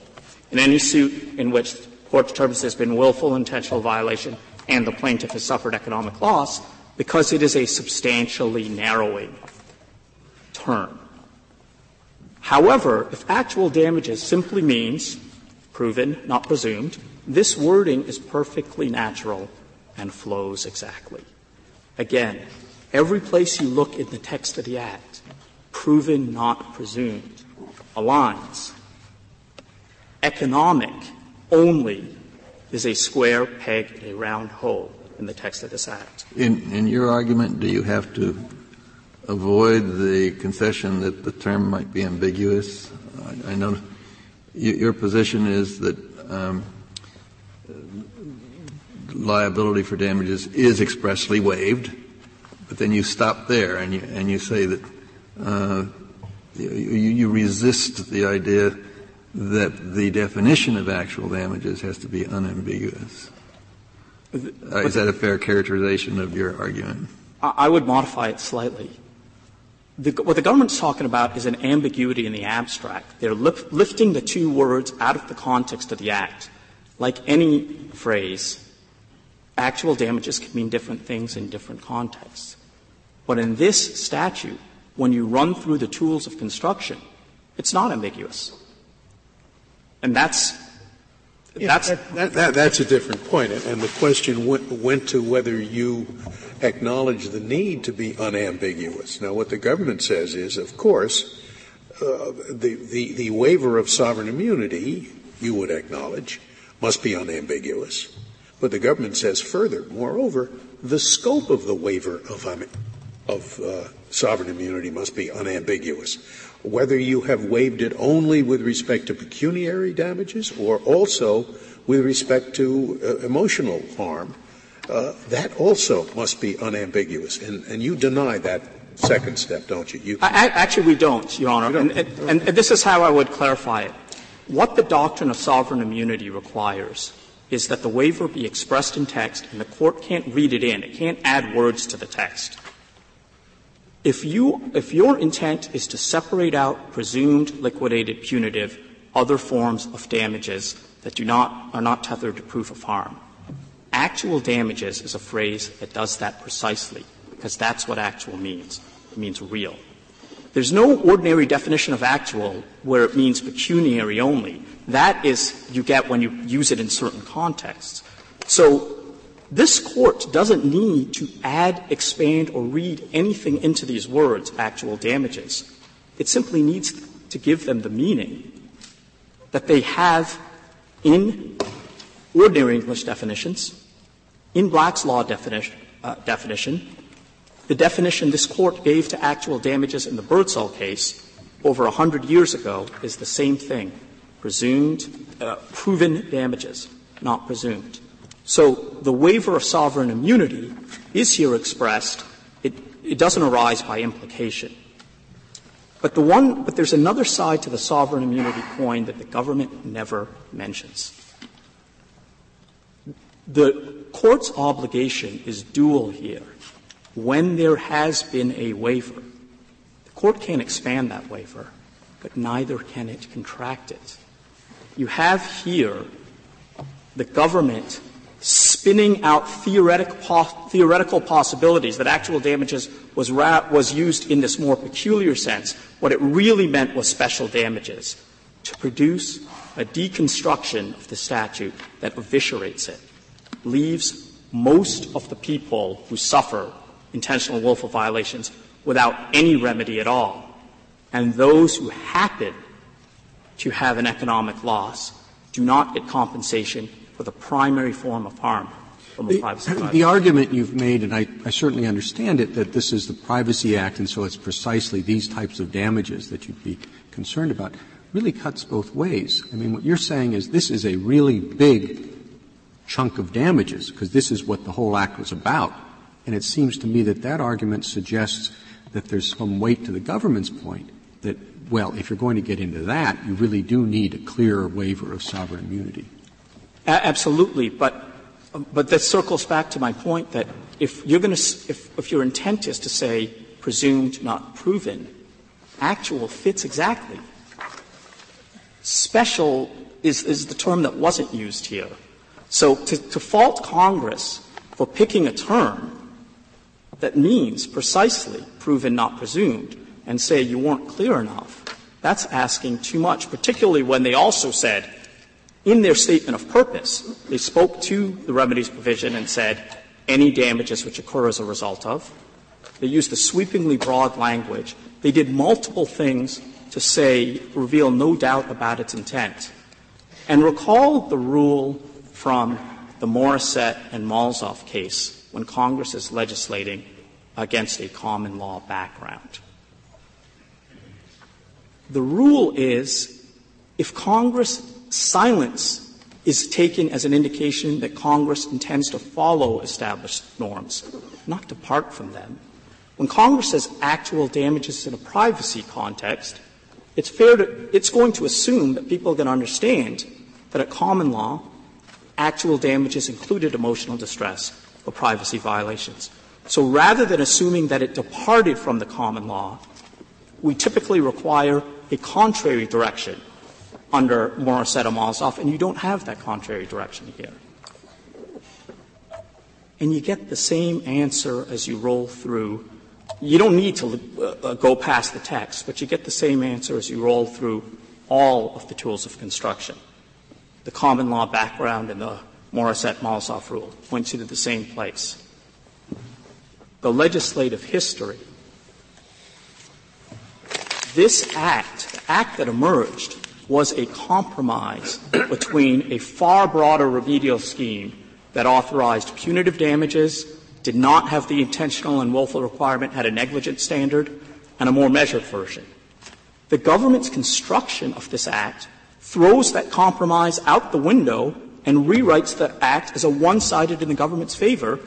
In any suit in which the court determines there's been willful intentional violation and the plaintiff has suffered economic loss, because it is a substantially narrowing term. However, if actual damages simply means proven, not presumed, this wording is perfectly natural and flows exactly. Again, every place you look in the text of the Act, proven, not presumed, aligns. Economic only is a square peg in a round hole in the text of this Act. In, in your argument, do you have to avoid the concession that the term might be ambiguous? I, I know your position is that um, liability for damages is expressly waived, but then you stop there and you, and you say that uh, you, you resist the idea that the definition of actual damages has to be unambiguous. Uh, is that a fair characterization of your argument? I would modify it slightly. The, what the government's talking about is an ambiguity in the abstract. They're lif- lifting the two words out of the context of the act. Like any phrase, actual damages can mean different things in different contexts. But in this statute, when you run through the tools of construction, it's not ambiguous. And that's that's, that, that, that, that's a different point, and the question went, went, to whether you acknowledge the need to be unambiguous. Now, what the government says is, of course, uh, the, the, the waiver of sovereign immunity, you would acknowledge, must be unambiguous. But the government says further, moreover, the scope of the waiver of, um, of uh, sovereign immunity must be unambiguous. Whether you have waived it only with respect to pecuniary damages or also with respect to uh, emotional harm, uh, that also must be unambiguous. And, and you deny that second step, don't you? you I, actually, we don't, Your Honor. Don't. And, and, and this is how I would clarify it. What the doctrine of sovereign immunity requires is that the waiver be expressed in text and the court can't read it in. It can't add words to the text. If you, if your intent is to separate out presumed liquidated punitive other forms of damages that do not, are not tethered to proof of harm, actual damages is a phrase that does that precisely because that's what actual means. It means real. There's no ordinary definition of actual where it means pecuniary only. That is, you get when you use it in certain contexts. So, this court doesn't need to add, expand, or read anything into these words, actual damages. It simply needs to give them the meaning that they have in ordinary English definitions, in Black's Law definition, uh, definition the definition this court gave to actual damages in the Birdsall case over a hundred years ago is the same thing. Presumed, uh, proven damages, not presumed. So the waiver of sovereign immunity is here expressed. It, it doesn't arise by implication. But the one, but there's another side to the sovereign immunity coin that the government never mentions. The court's obligation is dual here when there has been a waiver, the court can't expand that waiver, but neither can it contract it. You have here the government spinning out theoretic theoretical possibilities that actual damages was, ra- was used in this more peculiar sense. What it really meant was special damages to produce a deconstruction of the statute that eviscerates it, leaves most of the people who suffer intentional willful violations without any remedy at all. And those who happen to have an economic loss do not get compensation for the primary form of harm from the, privacy The argument you've made, and I, I certainly understand it, that this is the Privacy Act and so it's precisely these types of damages that you'd be concerned about, really cuts both ways. I mean, what you're saying is this is a really big chunk of damages, because this is what the whole act was about. And it seems to me that that argument suggests that there's some weight to the government's point that, well, if you're going to get into that, you really do need a clear waiver of sovereign immunity. Absolutely, but but that circles back to my point that if you're going to, if, if your intent is to say presumed, not proven, actual fits exactly. Special is, is the term that wasn't used here. So to, to fault Congress for picking a term that means precisely proven, not presumed, and say you weren't clear enough, that's asking too much, particularly when they also said, in their statement of purpose, they spoke to the remedies provision and said, any damages which occur as a result of. They used the sweepingly broad language. They did multiple things to say, reveal no doubt about its intent. And recall the rule from the Morissette and Molzof case when Congress is legislating against a common law background. The rule is if Congress silence is taken as an indication that Congress intends to follow established norms, not depart from them. When Congress says actual damages in a privacy context, it's fair to, it's going to assume that people are going to understand that at common law, actual damages included emotional distress or privacy violations. So rather than assuming that it departed from the common law, we typically require a contrary direction under Morissette and you don't have that contrary direction here. And you get the same answer as you roll through. You don't need to uh, go past the text, but you get the same answer as you roll through all of the tools of construction. The common law background and the Morissette Molzof rule points you to the same place. The legislative history. This act, the act that emerged, was a compromise between a far broader remedial scheme that authorized punitive damages, did not have the intentional and willful requirement, had a negligent standard, and a more measured version. The government's construction of this Act throws that compromise out the window and rewrites the Act as a one-sided in the government's favor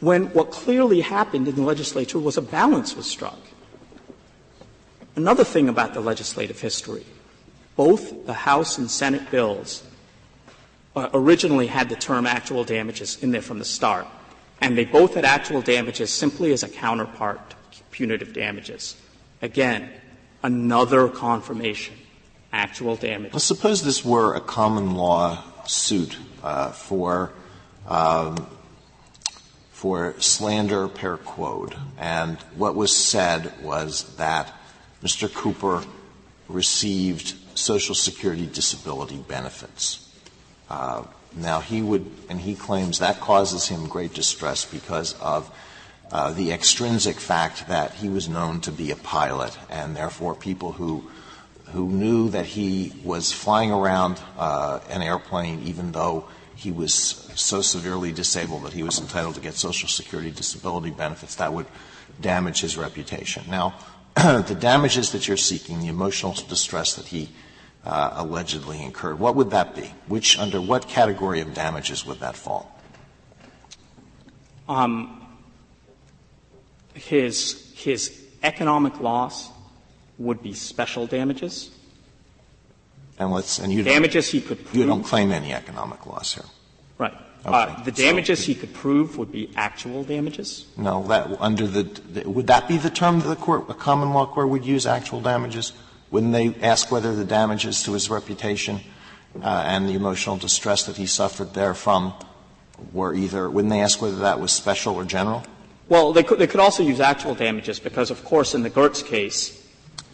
when what clearly happened in the legislature was a balance was struck. Another thing about the legislative history, both the House and Senate bills uh, originally had the term actual damages in there from the start, and they both had actual damages simply as a counterpart to punitive damages. Again, another confirmation, actual damages. Well, suppose this were a common law suit uh, for um, for slander per quod, and what was said was that Mr. Cooper received Social Security disability benefits. Uh, now he would, and he claims that causes him great distress because of uh, the extrinsic fact that he was known to be a pilot, and therefore people who who knew that he was flying around uh, an airplane even though he was so severely disabled that he was entitled to get Social Security disability benefits, that would damage his reputation. Now, *clears throat* the damages that you're seeking, the emotional distress that he uh, allegedly incurred, what would that be? Which, under what category of damages would that fall? Um, his, his economic loss would be special damages. And let's, and you damages he could prove. You don't claim any economic loss here. Right. Okay. Uh, the damages so, he could prove would be actual damages. No, that under the, the, would that be the term that the court, a common law court would use actual damages? Wouldn't they ask whether the damages to his reputation uh, and the emotional distress that he suffered therefrom were either? Wouldn't they ask whether that was special or general? Well, they could, they could also use actual damages because, of course, in the Gertz case,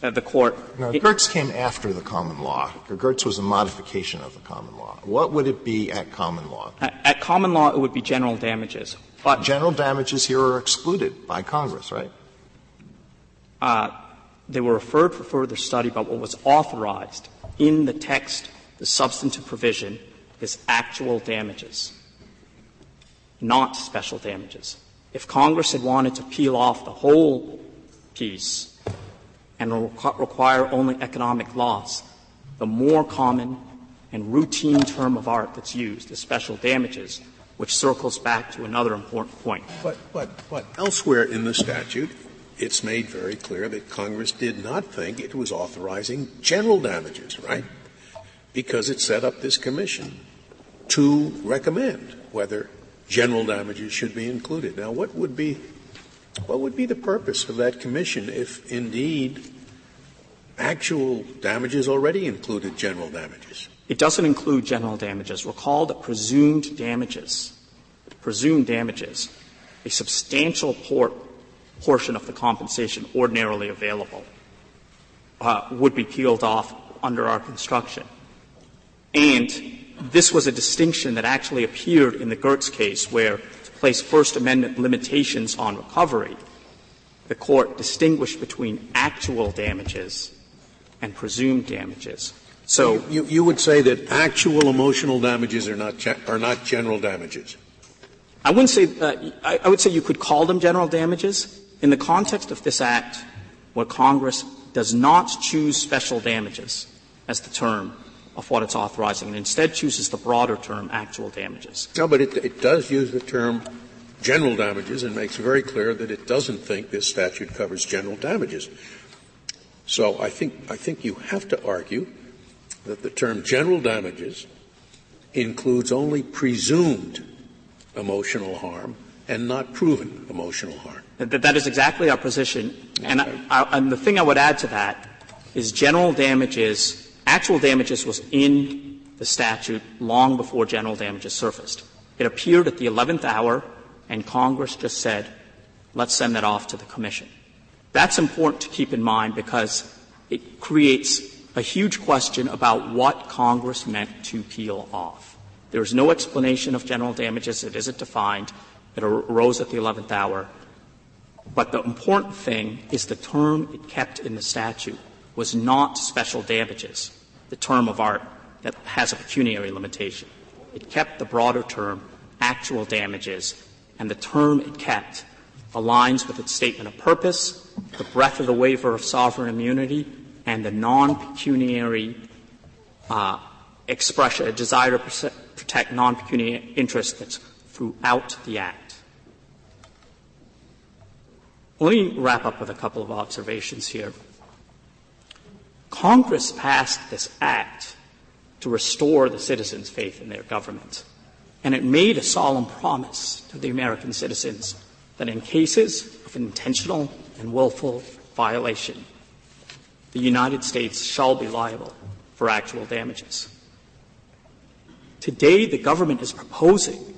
uh, the court. No, Gertz came after the common law. Gertz was a modification of the common law. What would it be at common law? At, at common law, it would be general damages. But general damages here are excluded by Congress, right? Uh, they were referred for further study, but what was authorized in the text, the substantive provision, is actual damages, not special damages. If Congress had wanted to peel off the whole piece and require only economic loss, the more common and routine term of art that's used is special damages, which circles back to another important point. But, but, but elsewhere in the statute, it's made very clear that Congress did not think it was authorizing general damages, right? Because it set up this commission to recommend whether general damages should be included. Now, what would be what would be the purpose of that commission if indeed actual damages already included general damages? It doesn't include general damages. Recall that presumed damages, presumed damages, a substantial por- portion of the compensation ordinarily available uh, would be peeled off under our construction. And this was a distinction that actually appeared in the Gertz case where to place First Amendment limitations on recovery, the court distinguished between actual damages and presumed damages. So you, you would say that actual emotional damages are not, are not general damages? I wouldn't say, uh, I, I would say you could call them general damages. In the context of this act, where Congress does not choose special damages as the term, of what it's authorizing, and instead chooses the broader term, actual damages. No, but it, it does use the term general damages and makes very clear that it doesn't think this statute covers general damages. So I think, I think you have to argue that the term general damages includes only presumed emotional harm and not proven emotional harm. That, that is exactly our position. And, I, I, and the thing I would add to that is general damages Actual damages was in the statute long before general damages surfaced. It appeared at the 11th hour, and Congress just said, let's send that off to the Commission. That's important to keep in mind because it creates a huge question about what Congress meant to peel off. There is no explanation of general damages. It isn't defined. It arose at the 11th hour. But the important thing is the term it kept in the statute was not special damages the term of art that has a pecuniary limitation. It kept the broader term actual damages, and the term it kept aligns with its statement of purpose, the breadth of the waiver of sovereign immunity, and the non-pecuniary uh, expression, a desire to protect non-pecuniary interests that's throughout the Act. Let me wrap up with a couple of observations here. Congress passed this Act to restore the citizens' faith in their government. And it made a solemn promise to the American citizens that in cases of intentional and willful violation, the United States shall be liable for actual damages. Today, the government is proposing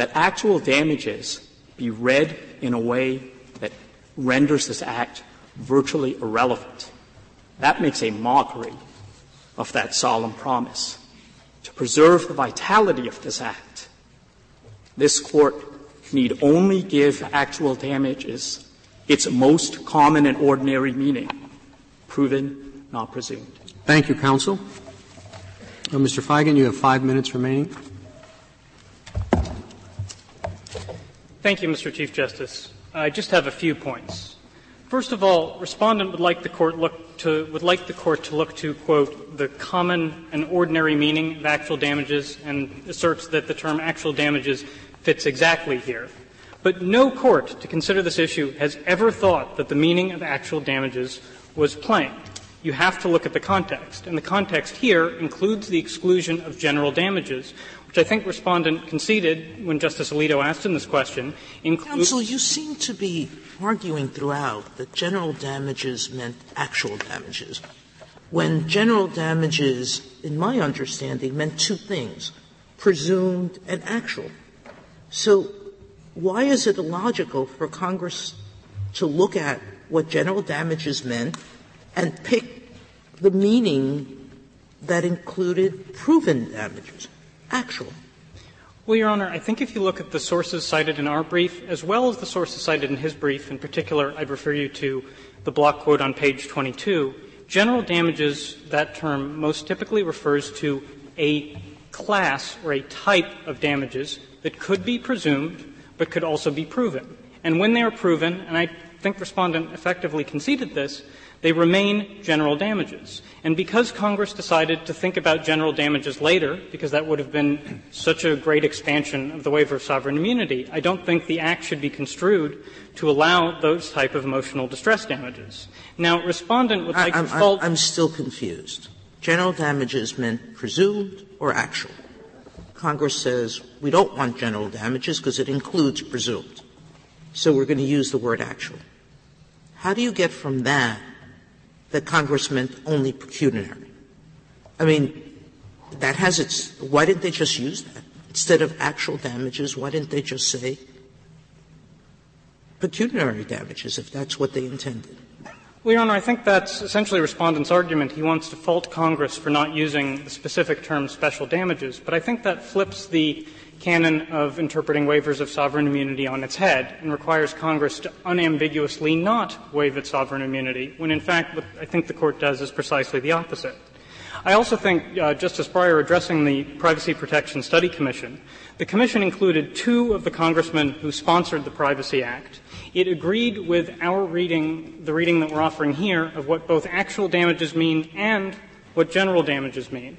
that actual damages be read in a way that renders this act virtually irrelevant. That makes a mockery of that solemn promise. To preserve the vitality of this act, this court need only give actual damages its most common and ordinary meaning, proven, not presumed. Thank you, counsel. Uh, Mr. Feigin, you have five minutes remaining. Thank you, Mr. Chief Justice. I just have a few points. First of all, respondent would like the court look to would like the court to look to quote the common and ordinary meaning of actual damages and asserts that the term actual damages fits exactly here. But no court to consider this issue has ever thought that the meaning of actual damages was plain. You have to look at the context, and the context here includes the exclusion of general damages, which I think Respondent conceded when Justice Alito asked him this question. Counsel, you seem to be arguing throughout that general damages meant actual damages, when general damages, in my understanding, meant two things presumed and actual. So, why is it illogical for Congress to look at what general damages meant and pick the meaning that included proven damages, actual? Well, Your Honor, I think if you look at the sources cited in our brief, as well as the sources cited in his brief, in particular, I'd refer you to the block quote on page 22. General damages, that term most typically refers to a class or a type of damages that could be presumed but could also be proven. And when they are proven, and I think Respondent effectively conceded this, they remain general damages. And because Congress decided to think about general damages later, because that would have been such a great expansion of the waiver of sovereign immunity, I don't think the Act should be construed to allow those type of emotional distress damages. Now, Respondent would like I'm, to fault. I'm still confused. General damages meant presumed or actual. Congress says we don't want general damages because it includes presumed. So we're going to use the word actual. How do you get from that that Congress meant only pecuniary. I mean, that has its, why didn't they just use that? Instead of actual damages, why didn't they just say pecuniary damages if that's what they intended? Well, Your Honor, I think that's essentially Respondent's argument. He wants to fault Congress for not using the specific term special damages. But I think that flips the canon of interpreting waivers of sovereign immunity on its head and requires Congress to unambiguously not waive its sovereign immunity, when in fact what I think the Court does is precisely the opposite. I also think, uh, Justice Breyer, addressing the Privacy Protection Study Commission, the Commission included two of the congressmen who sponsored the Privacy Act. It agreed with our reading, the reading that we're offering here, of what both actual damages mean and what general damages mean.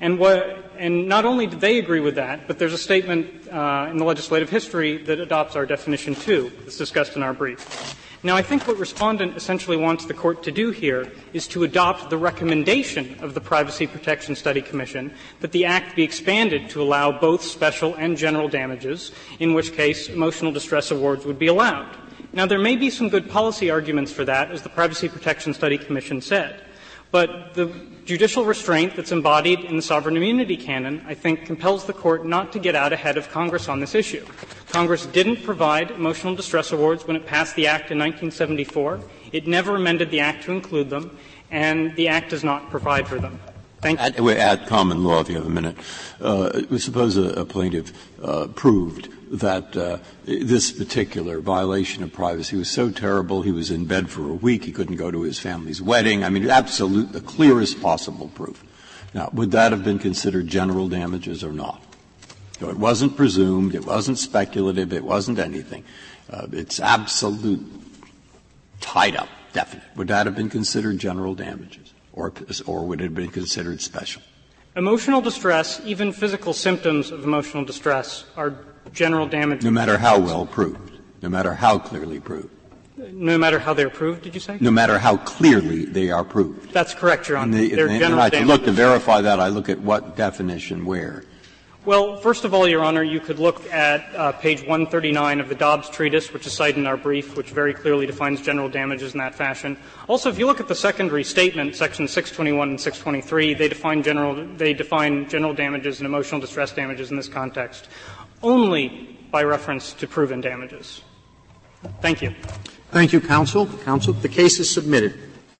And, what, and not only did they agree with that, but there's a statement uh, in the legislative history that adopts our definition too. It's discussed in our brief. Now, I think what Respondent essentially wants the Court to do here is to adopt the recommendation of the Privacy Protection Study Commission that the Act be expanded to allow both special and general damages, in which case emotional distress awards would be allowed. Now, there may be some good policy arguments for that, as the Privacy Protection Study Commission said. But the judicial restraint that's embodied in the sovereign immunity canon, I think, compels the Court not to get out ahead of Congress on this issue. Congress didn't provide emotional distress awards when it passed the Act in 1974. It never amended the Act to include them, and the Act does not provide for them. Thank you. At, at common law, if you have a minute, uh, suppose a, a plaintiff uh, proved that uh, this particular violation of privacy was so terrible he was in bed for a week, he couldn't go to his family's wedding. I mean, absolute, the clearest possible proof. Now, would that have been considered general damages or not? So it wasn't presumed, it wasn't speculative, it wasn't anything. Uh, it's absolute tied up, definite. Would that have been considered general damages? Or, or would it have been considered special? Emotional distress, even physical symptoms of emotional distress, are general damages. No matter how well proved, no matter how clearly proved. No matter how they're proved, did you say? No matter how clearly they are proved. That's correct, Your Honor. And, they're and, general and I, damages. look to verify that, I look at what definition where. Well, first of all, Your Honor, you could look at uh, page 139 of the Dobbs Treatise, which is cited in our brief, which very clearly defines general damages in that fashion. Also, if you look at the secondary statement, section 621 and 623, they define general, they define general damages and emotional distress damages in this context only by reference to proven damages. Thank you. Thank you, counsel. Counsel, the case is submitted.